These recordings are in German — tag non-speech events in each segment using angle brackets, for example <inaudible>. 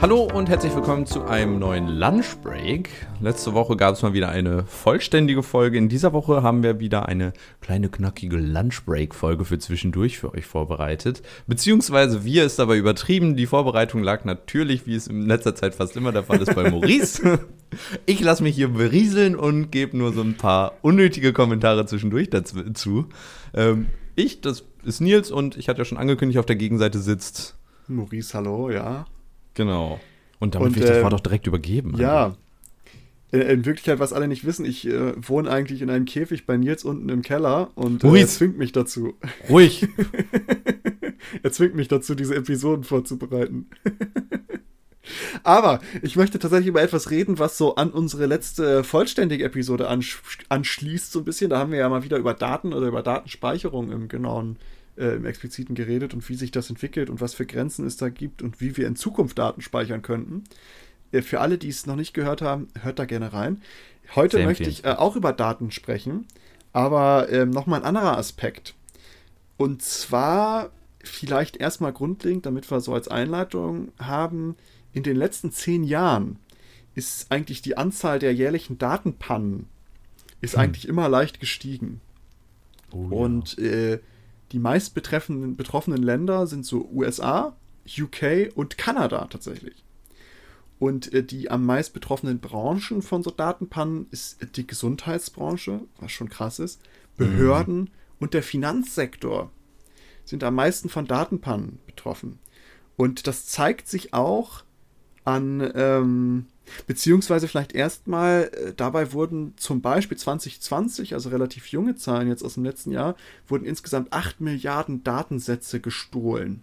Hallo und herzlich willkommen zu einem neuen Lunchbreak. Letzte Woche gab es mal wieder eine vollständige Folge. In dieser Woche haben wir wieder eine kleine knackige Lunchbreak-Folge für zwischendurch für euch vorbereitet. Beziehungsweise wir ist dabei übertrieben. Die Vorbereitung lag natürlich, wie es in letzter Zeit fast immer der Fall ist, bei Maurice. <laughs> Ich lasse mich hier berieseln und gebe nur so ein paar unnötige Kommentare zwischendurch dazu. Ähm, ich, das ist Nils und ich hatte ja schon angekündigt, auf der Gegenseite sitzt Maurice, hallo, ja. Genau. Und damit Und, ich das äh, Wort doch direkt übergeben. Ja. In, in Wirklichkeit, was alle nicht wissen, ich äh, wohne eigentlich in einem Käfig bei Nils unten im Keller und äh, er zwingt mich dazu. Ruhig. <laughs> er zwingt mich dazu, diese Episoden vorzubereiten. <laughs> Aber ich möchte tatsächlich über etwas reden, was so an unsere letzte vollständige Episode ansch anschließt, so ein bisschen. Da haben wir ja mal wieder über Daten oder über Datenspeicherung im genauen, äh, im expliziten geredet und wie sich das entwickelt und was für Grenzen es da gibt und wie wir in Zukunft Daten speichern könnten. Äh, für alle, die es noch nicht gehört haben, hört da gerne rein. Heute Sehr möchte ich äh, auch über Daten sprechen, aber ähm, nochmal ein anderer Aspekt. Und zwar vielleicht erstmal grundlegend, damit wir so als Einleitung haben, in den letzten zehn Jahren ist eigentlich die Anzahl der jährlichen Datenpannen ist Hm. eigentlich immer leicht gestiegen. Oh, ja. Und äh, die meist betroffenen Länder sind so USA, UK und Kanada tatsächlich. Und äh, die am meist betroffenen Branchen von so Datenpannen ist die Gesundheitsbranche, was schon krass ist, Behörden und der Finanzsektor sind am meisten von Datenpannen betroffen. Und das zeigt sich auch an, ähm, beziehungsweise vielleicht erstmal, äh, dabei wurden zum Beispiel 2020, also relativ junge Zahlen jetzt aus dem letzten Jahr, wurden insgesamt 8 Milliarden Datensätze gestohlen.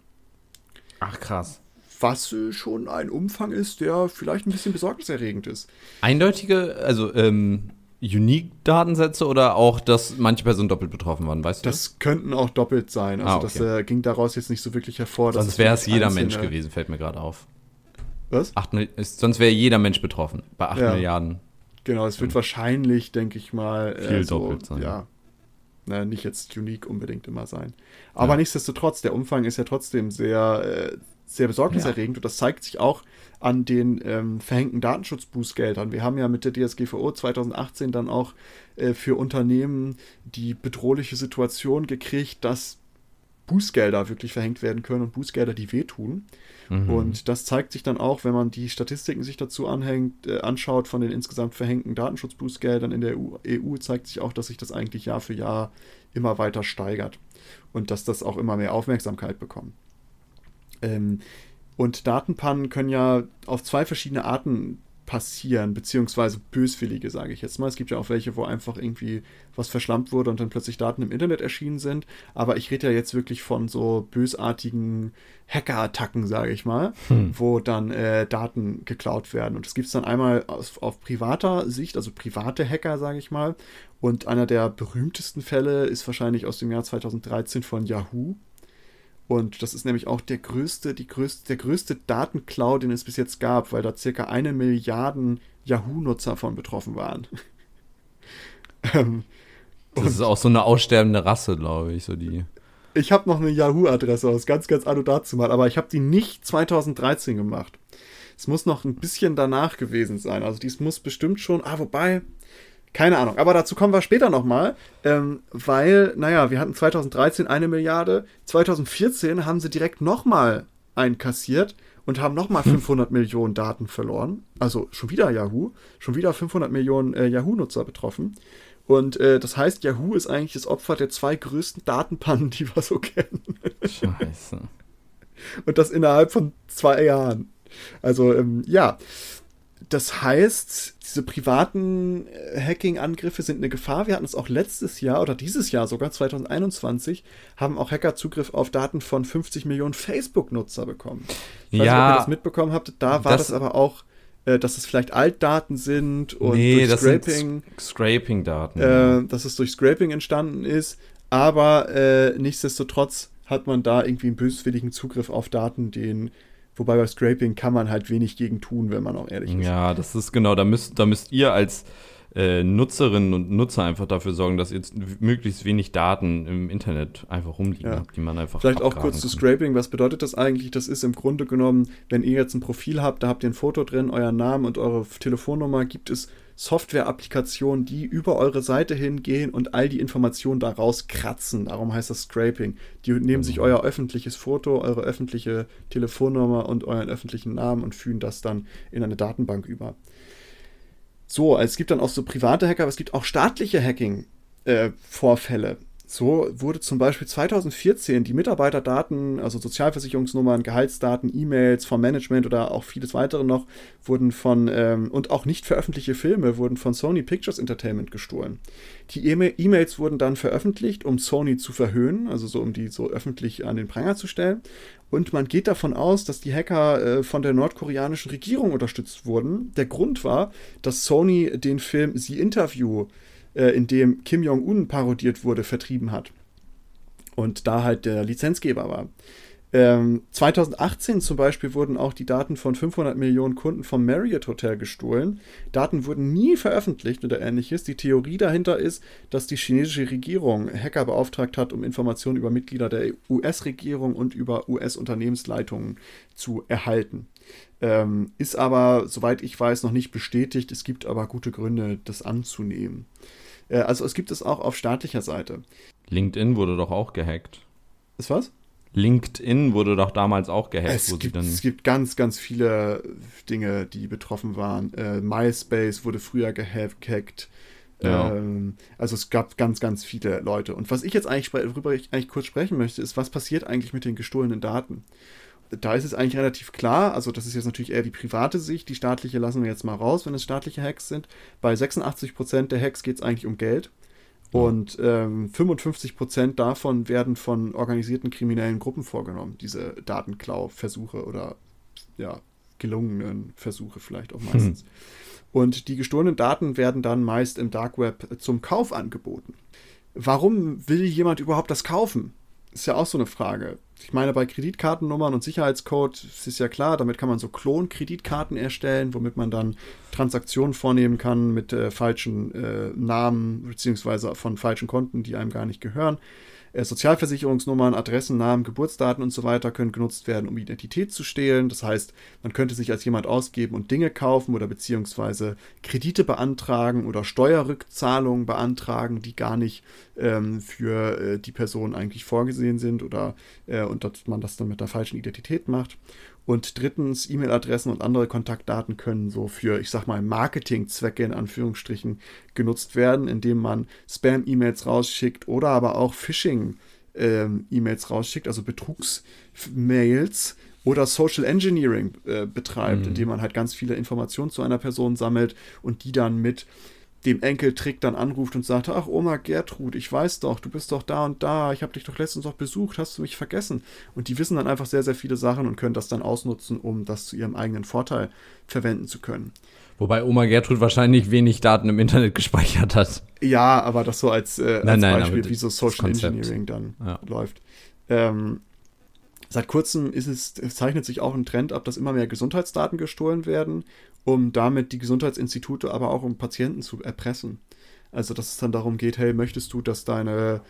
Ach krass. Was äh, schon ein Umfang ist, der vielleicht ein bisschen besorgniserregend ist. Eindeutige, also ähm, Unique-Datensätze oder auch, dass manche Personen doppelt betroffen waren, weißt du? Das könnten auch doppelt sein. Also Ah, das okay. äh, ging daraus jetzt nicht so wirklich hervor. Sonst wäre es jeder Mensch gewesen, fällt mir gerade auf. Was? Acht, Mil- ist, sonst wäre jeder Mensch betroffen. Bei 8 Ja. Milliarden. Genau, es wird wahrscheinlich, denke ich mal, Viel äh, so, doppelt sein. Ja, na, nicht jetzt unique unbedingt immer sein. Aber Ja. nichtsdestotrotz, der Umfang ist ja trotzdem sehr, äh, sehr besorgniserregend und das zeigt sich auch an den ähm, verhängten Datenschutzbußgeldern. Wir haben ja mit der DSGVO 2018 dann auch äh, für Unternehmen die bedrohliche Situation gekriegt, dass Bußgelder wirklich verhängt werden können und Bußgelder, die wehtun. Mhm. Und das zeigt sich dann auch, wenn man die Statistiken sich dazu anhängt, äh, anschaut von den insgesamt verhängten Datenschutzbußgeldern in der EU, EU, zeigt sich auch, dass sich das eigentlich Jahr für Jahr immer weiter steigert und dass das auch immer mehr Aufmerksamkeit bekommt. Ähm, und Datenpannen können ja auf zwei verschiedene Arten passieren, beziehungsweise böswillige, sage ich jetzt mal. Es gibt ja auch welche, wo einfach irgendwie was verschlampt wurde und dann plötzlich Daten im Internet erschienen sind. Aber ich rede ja jetzt wirklich von so bösartigen Hackerattacken, sage ich mal, wo dann äh, Daten geklaut werden. Und das gibt es dann einmal aus, auf privater Sicht, also private Hacker, sage ich mal. Und einer der berühmtesten Fälle ist wahrscheinlich aus dem Jahr 2013 von Yahoo. Und das ist nämlich auch der größte, die größte, der größte Datenklau, den es bis jetzt gab, weil da circa eine Milliarden Yahoo-Nutzer von betroffen waren. <laughs> ähm, das ist auch so eine aussterbende Rasse, glaube ich, so die. ich habe noch eine Yahoo-Adresse aus ganz, ganz anno dazu mal, aber ich habe die nicht 2013 gemacht. Es muss noch ein bisschen danach gewesen sein. Also dies muss bestimmt schon, ah, wobei, keine Ahnung. Aber dazu kommen wir später nochmal, ähm, weil, naja, wir hatten 2013 eine Milliarde, 2014 haben sie direkt nochmal einkassiert und haben nochmal 500 Millionen Daten verloren. Also schon wieder Yahoo, schon wieder 500 Millionen äh, Yahoo-Nutzer betroffen. Und äh, das heißt, Yahoo ist eigentlich das Opfer der zwei größten Datenpannen, <laughs> die wir so kennen. Scheiße. Und das innerhalb von zwei Jahren. Also, ähm, ja. Das heißt, diese privaten äh, Hacking-Angriffe sind eine Gefahr. Wir hatten es auch letztes Jahr oder dieses Jahr sogar, 2021, haben auch Hacker Zugriff auf Daten von 50 Millionen Facebook-Nutzer bekommen. Ich weiß nicht, ob Ja. ihr das mitbekommen habt. Da war das, Das- aber auch, äh, dass es vielleicht Altdaten sind und nee, durch das Scraping Scraping-Daten. ja. äh, dass es durch Scraping entstanden ist, aber äh, nichtsdestotrotz hat man da irgendwie einen böswilligen Zugriff auf Daten, den, wobei bei Scraping kann man halt wenig gegen tun, wenn man auch ehrlich ist. Ja, das ist genau, da müsst, da müsst ihr als äh, Nutzerinnen und Nutzer einfach dafür sorgen, dass jetzt möglichst wenig Daten im Internet einfach rumliegen, Ja. die man einfach Vielleicht auch kurz zu kann. Scraping. Was bedeutet das eigentlich? Das ist im Grunde genommen, wenn ihr jetzt ein Profil habt, da habt ihr ein Foto drin, euren Namen und eure Telefonnummer, gibt es Software-Applikationen, die über eure Seite hingehen und all die Informationen daraus kratzen. Darum heißt das Scraping. Die nehmen sich euer öffentliches Foto, eure öffentliche Telefonnummer und euren öffentlichen Namen und fügen das dann in eine Datenbank über. So, es gibt dann auch so private Hacker, aber es gibt auch staatliche Hacking-Vorfälle. So wurde zum Beispiel 2014 die Mitarbeiterdaten, also Sozialversicherungsnummern, Gehaltsdaten, E-Mails vom Management oder auch vieles weitere noch, wurden von, ähm, und auch nicht veröffentlichte Filme wurden von Sony Pictures Entertainment gestohlen. Die E-Mail- E-Mails wurden dann veröffentlicht, um Sony zu verhöhnen, also so um die so öffentlich an den Pranger zu stellen. Und man geht davon aus, dass die Hacker äh, von der nordkoreanischen Regierung unterstützt wurden. Der Grund war, dass Sony den Film The Interview, äh, in dem Kim Jong-un parodiert wurde, vertrieben hat. Und da halt der Lizenzgeber war. Ähm, 2018 zum Beispiel wurden auch die Daten von 500 Millionen Kunden vom Marriott Hotel gestohlen. Daten wurden nie veröffentlicht oder ähnliches. Die Theorie dahinter ist, dass die chinesische Regierung Hacker beauftragt hat, um Informationen über Mitglieder der US-Regierung und über US-Unternehmensleitungen zu erhalten. Ähm, ist aber, soweit ich weiß, noch nicht bestätigt. Es gibt aber gute Gründe, das anzunehmen. Äh, also es gibt es auch auf staatlicher Seite. LinkedIn wurde doch auch gehackt. Ist was? LinkedIn wurde doch damals auch gehackt, Es wo sie gibt, dann. es gibt ganz, ganz viele Dinge, die betroffen waren. Äh, MySpace wurde früher gehack- gehackt. Ja. Ähm, also es gab ganz, ganz viele Leute. Und was ich jetzt eigentlich, worüber ich eigentlich kurz sprechen möchte, ist, was passiert eigentlich mit den gestohlenen Daten? Da ist es eigentlich relativ klar, also das ist jetzt natürlich eher die private Sicht, die staatliche lassen wir jetzt mal raus, wenn es staatliche Hacks sind. Bei 86% der Hacks geht es eigentlich um Geld. Und ähm, 55% davon werden von organisierten kriminellen Gruppen vorgenommen, diese Datenklau-Versuche oder ja, gelungenen Versuche vielleicht auch meistens. Und die gestohlenen Daten werden dann meist im Dark Web zum Kauf angeboten. Warum will jemand überhaupt das kaufen? Ist ja auch so eine Frage. Ich meine, bei Kreditkartennummern und Sicherheitscode ist ja klar, damit kann man so Klon-Kreditkarten erstellen, womit man dann Transaktionen vornehmen kann mit äh, falschen äh, Namen beziehungsweise von falschen Konten, die einem gar nicht gehören. Äh, Sozialversicherungsnummern, Adressen, Namen, Geburtsdaten und so weiter können genutzt werden, um Identität zu stehlen. Das heißt, man könnte sich als jemand ausgeben und Dinge kaufen oder beziehungsweise Kredite beantragen oder Steuerrückzahlungen beantragen, die gar nicht ähm, für äh, die Person eigentlich vorgesehen sind oder äh, und dass man das dann mit der falschen Identität macht. Und drittens, E-Mail-Adressen und andere Kontaktdaten können so für, ich sag mal, Marketingzwecke in Anführungsstrichen genutzt werden, indem man Spam-E-Mails rausschickt oder aber auch Phishing-E-Mails rausschickt, also Betrugs-Mails oder Social Engineering äh, betreibt, Mhm. indem man halt ganz viele Informationen zu einer Person sammelt und die dann mit dem Enkeltrick dann anruft und sagt, ach Oma Gertrud, ich weiß doch, du bist doch da und da, ich habe dich doch letztens doch besucht, hast du mich vergessen? Und die wissen dann einfach sehr, sehr viele Sachen und können das dann ausnutzen, um das zu ihrem eigenen Vorteil verwenden zu können. Wobei Oma Gertrud wahrscheinlich wenig Daten im Internet gespeichert hat. Ja, aber das so als, äh, Nein, als nein, Beispiel, wie so Social. Engineering dann Ja. läuft. Ähm, seit kurzem ist es, es zeichnet sich auch ein Trend ab, dass immer mehr Gesundheitsdaten gestohlen werden, um damit die Gesundheitsinstitute, aber auch um Patienten zu erpressen. Also, dass es dann darum geht, hey, möchtest du, dass deine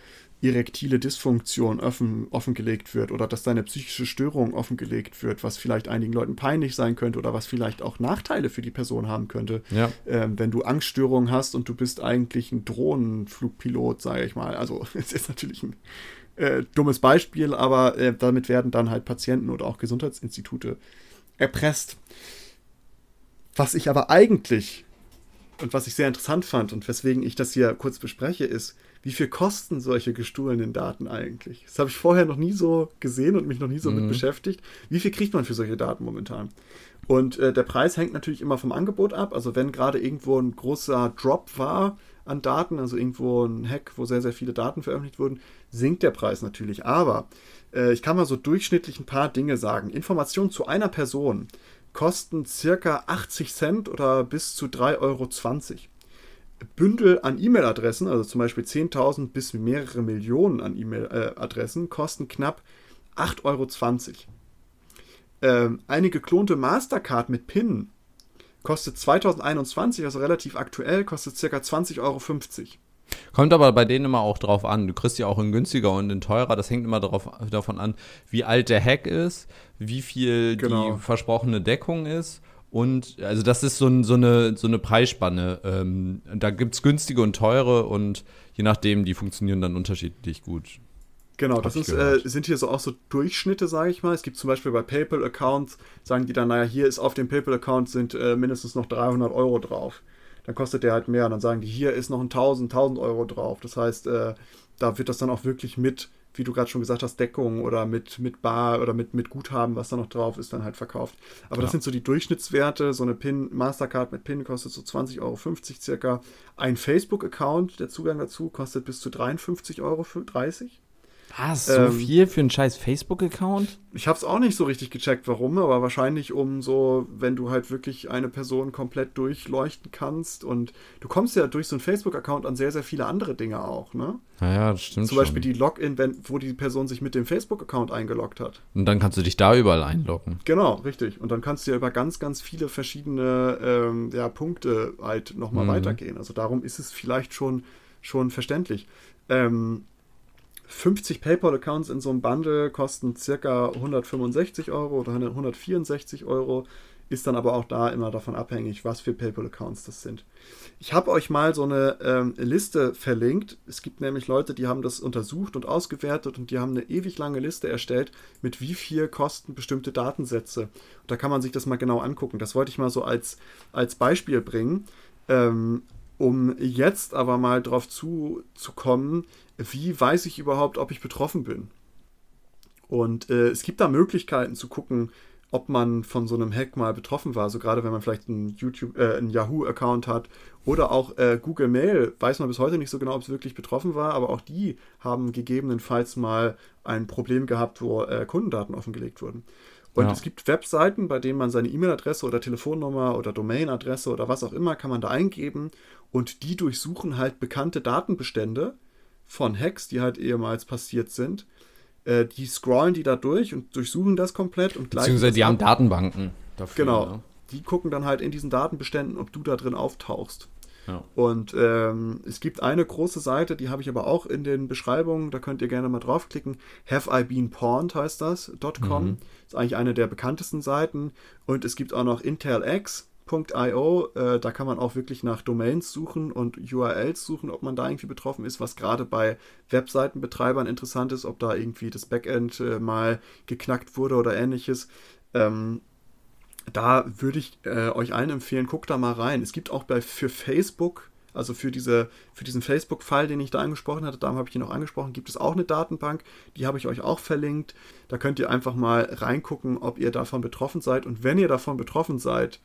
erektile Dysfunktion offen, offengelegt wird oder dass deine psychische Störung offengelegt wird, was vielleicht einigen Leuten peinlich sein könnte oder was vielleicht auch Nachteile für die Person haben könnte Ja. ähm, wenn du Angststörungen hast und du bist eigentlich ein Drohnenflugpilot, sage ich mal. Also <laughs> es ist natürlich ein äh, dummes Beispiel, aber äh, damit werden dann halt Patienten oder auch Gesundheitsinstitute erpresst. Was ich aber eigentlich und was ich sehr interessant fand und weswegen ich das hier kurz bespreche, ist, wie viel kosten solche gestohlenen Daten eigentlich? Das habe ich vorher noch nie so gesehen und mich noch nie so mit Mhm. beschäftigt. Wie viel kriegt man für solche Daten momentan? Und äh, der Preis hängt natürlich immer vom Angebot ab. Also wenn gerade irgendwo ein großer Drop war an Daten, also irgendwo ein Hack, wo sehr, sehr viele Daten veröffentlicht wurden, sinkt der Preis natürlich. Aber äh, ich kann mal so durchschnittlich ein paar Dinge sagen. Informationen zu einer Person kosten circa 80 Cent oder bis zu 3,20 Euro. Bündel an E-Mail-Adressen, also zum Beispiel 10.000 bis mehrere Millionen an E-Mail-Adressen, kosten knapp 8,20 Euro. Ähm, eine geklonte Mastercard mit PIN kostet 2021, also relativ aktuell, kostet circa 20,50 Euro. Kommt aber bei denen immer auch drauf an. Du kriegst ja auch in günstiger und in teurer. Das hängt immer darauf, davon an, wie alt der Hack ist, wie viel genau. die versprochene Deckung ist. Und also das ist so, ein, so, eine, so eine Preisspanne. Ähm, da gibt es günstige und teure und je nachdem, die funktionieren dann unterschiedlich gut. Genau, das ist, äh, sind hier so auch so Durchschnitte, sage ich mal. Es gibt zum Beispiel bei PayPal-Accounts, sagen die dann, naja, hier ist auf dem PayPal-Account sind äh, mindestens noch 300 Euro drauf dann kostet der halt mehr. Und dann sagen die, hier ist noch ein 1000, 1000 Euro drauf. Das heißt, äh, da wird das dann auch wirklich mit, wie du gerade schon gesagt hast, Deckung oder mit, mit Bar oder mit, mit Guthaben, was da noch drauf ist, dann halt verkauft. Aber ja. das sind so die Durchschnittswerte. So eine PIN, Mastercard mit PIN kostet so 20,50 Euro circa. Ein Facebook-Account, der Zugang dazu, kostet bis zu 53 Euro für 30. Was? So ähm, viel für einen scheiß Facebook-Account? Ich habe es auch nicht so richtig gecheckt, warum, aber wahrscheinlich um so, wenn du halt wirklich eine Person komplett durchleuchten kannst und du kommst ja durch so einen Facebook-Account an sehr, sehr viele andere Dinge auch, ne? Naja, das stimmt. Zum Beispiel schon. die Login, wenn, wo die Person sich mit dem Facebook-Account eingeloggt hat. Und dann kannst du dich da überall einloggen. Genau, richtig. Und dann kannst du ja über ganz, ganz viele verschiedene ähm, ja, Punkte halt nochmal mhm. weitergehen. Also darum ist es vielleicht schon, schon verständlich. Ähm, 50 PayPal-Accounts in so einem Bundle kosten circa 165 Euro oder 164 Euro, ist dann aber auch da immer davon abhängig, was für PayPal-Accounts das sind. Ich habe euch mal so eine ähm, Liste verlinkt. Es gibt nämlich Leute, die haben das untersucht und ausgewertet und die haben eine ewig lange Liste erstellt, mit wie viel kosten bestimmte Datensätze. Und da kann man sich das mal genau angucken. Das wollte ich mal so als, als Beispiel bringen. Ähm, um jetzt aber mal drauf zuzukommen, wie weiß ich überhaupt, ob ich betroffen bin? Und äh, es gibt da Möglichkeiten zu gucken, ob man von so einem Hack mal betroffen war. So gerade wenn man vielleicht einen YouTube, äh, einen Yahoo-Account hat oder auch äh, Google Mail, weiß man bis heute nicht so genau, ob es wirklich betroffen war, aber auch die haben gegebenenfalls mal ein Problem gehabt, wo äh, Kundendaten offengelegt wurden. Und ja. es gibt Webseiten, bei denen man seine E-Mail-Adresse oder Telefonnummer oder Domain-Adresse oder was auch immer kann man da eingeben und die durchsuchen halt bekannte Datenbestände von Hacks, die halt ehemals passiert sind. Äh, die scrollen die da durch und durchsuchen das komplett und gleich. Beziehungsweise die haben Datenbanken dafür. Genau. Ja. Die gucken dann halt in diesen Datenbeständen, ob du da drin auftauchst. Ja. Und ähm, es gibt eine große Seite, die habe ich aber auch in den Beschreibungen, da könnt ihr gerne mal draufklicken. Have I been pawned heißt das, .com. Mhm. Ist eigentlich eine der bekanntesten Seiten. Und es gibt auch noch IntelX, Domains.io, äh, da kann man auch wirklich nach Domains suchen und URLs suchen, ob man da irgendwie betroffen ist, was gerade bei Webseitenbetreibern interessant ist, ob da irgendwie das Backend äh, mal geknackt wurde oder ähnliches. Ähm, da würde ich äh, euch allen empfehlen, guckt da mal rein. Es gibt auch bei für Facebook, also für, diese, für diesen Facebook-Fall, den ich da angesprochen hatte, da habe ich ihn auch angesprochen, gibt es auch eine Datenbank, die habe ich euch auch verlinkt. Da könnt ihr einfach mal reingucken, ob ihr davon betroffen seid. Und wenn ihr davon betroffen seid,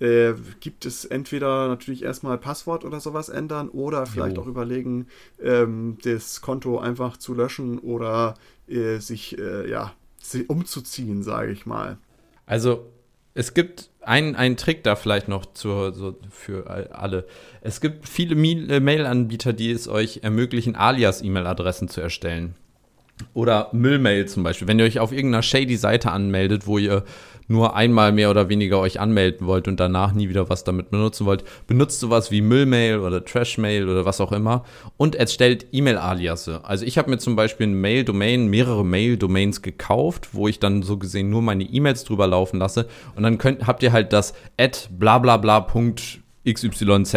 äh, gibt es entweder natürlich erstmal Passwort oder sowas ändern oder vielleicht jo. auch überlegen, ähm, das Konto einfach zu löschen oder äh, sich äh, ja umzuziehen, sage ich mal. Also es gibt einen, Trick da vielleicht noch zur, so für alle. Es gibt viele äh, Mail-Anbieter, die es euch ermöglichen, Alias-E-Mail-Adressen zu erstellen. Oder Müllmail zum Beispiel. Wenn ihr euch auf irgendeiner shady Seite anmeldet, wo ihr nur einmal mehr oder weniger euch anmelden wollt und danach nie wieder was damit benutzen wollt, benutzt sowas wie Müllmail oder Trashmail oder was auch immer und erstellt E-Mail-Aliasse. Also ich habe mir zum Beispiel eine Mail-Domain, mehrere Mail-Domains gekauft, wo ich dann so gesehen nur meine E-Mails drüber laufen lasse und dann könnt, habt ihr halt das at blablabla.xyz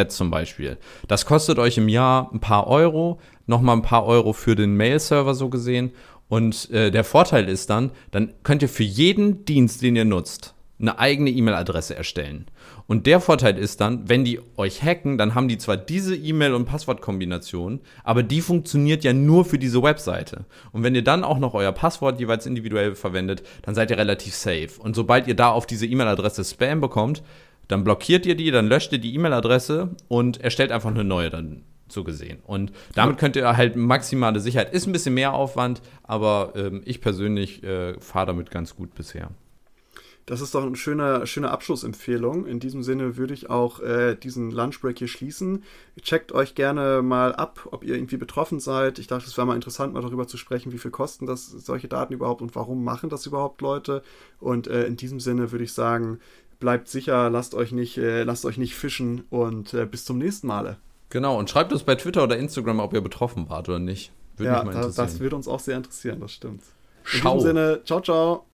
zum Beispiel. Das kostet euch im Jahr ein paar Euro, nochmal ein paar Euro für den Mail-Server so gesehen und äh, der Vorteil ist dann, dann könnt ihr für jeden Dienst, den ihr nutzt, eine eigene E-Mail-Adresse erstellen. Und der Vorteil ist dann, wenn die euch hacken, dann haben die zwar diese E-Mail- und Passwortkombination, aber die funktioniert ja nur für diese Webseite. Und wenn ihr dann auch noch euer Passwort jeweils individuell verwendet, dann seid ihr relativ safe. Und sobald ihr da auf diese E-Mail-Adresse Spam bekommt, dann blockiert ihr die, dann löscht ihr die E-Mail-Adresse und erstellt einfach eine neue dann so gesehen. Und damit könnt ihr halt maximale Sicherheit. Ist ein bisschen mehr Aufwand, aber ähm, ich persönlich äh, fahre damit ganz gut bisher. Das ist doch eine schöne, schöne Abschlussempfehlung. In diesem Sinne würde ich auch äh, diesen Lunchbreak hier schließen. Checkt euch gerne mal ab, ob ihr irgendwie betroffen seid. Ich dachte, es wäre mal interessant, mal darüber zu sprechen, wie viel kosten das solche Daten überhaupt und warum machen das überhaupt Leute. Und äh, in diesem Sinne würde ich sagen, bleibt sicher, lasst euch nicht, äh, lasst euch nicht fischen und äh, bis zum nächsten Male. Genau, und schreibt uns bei Twitter oder Instagram, ob ihr betroffen wart oder nicht. Würde ja, mich mal interessieren. Das, das würde uns auch sehr interessieren, das stimmt. Ciao. In diesem Sinne, ciao, ciao.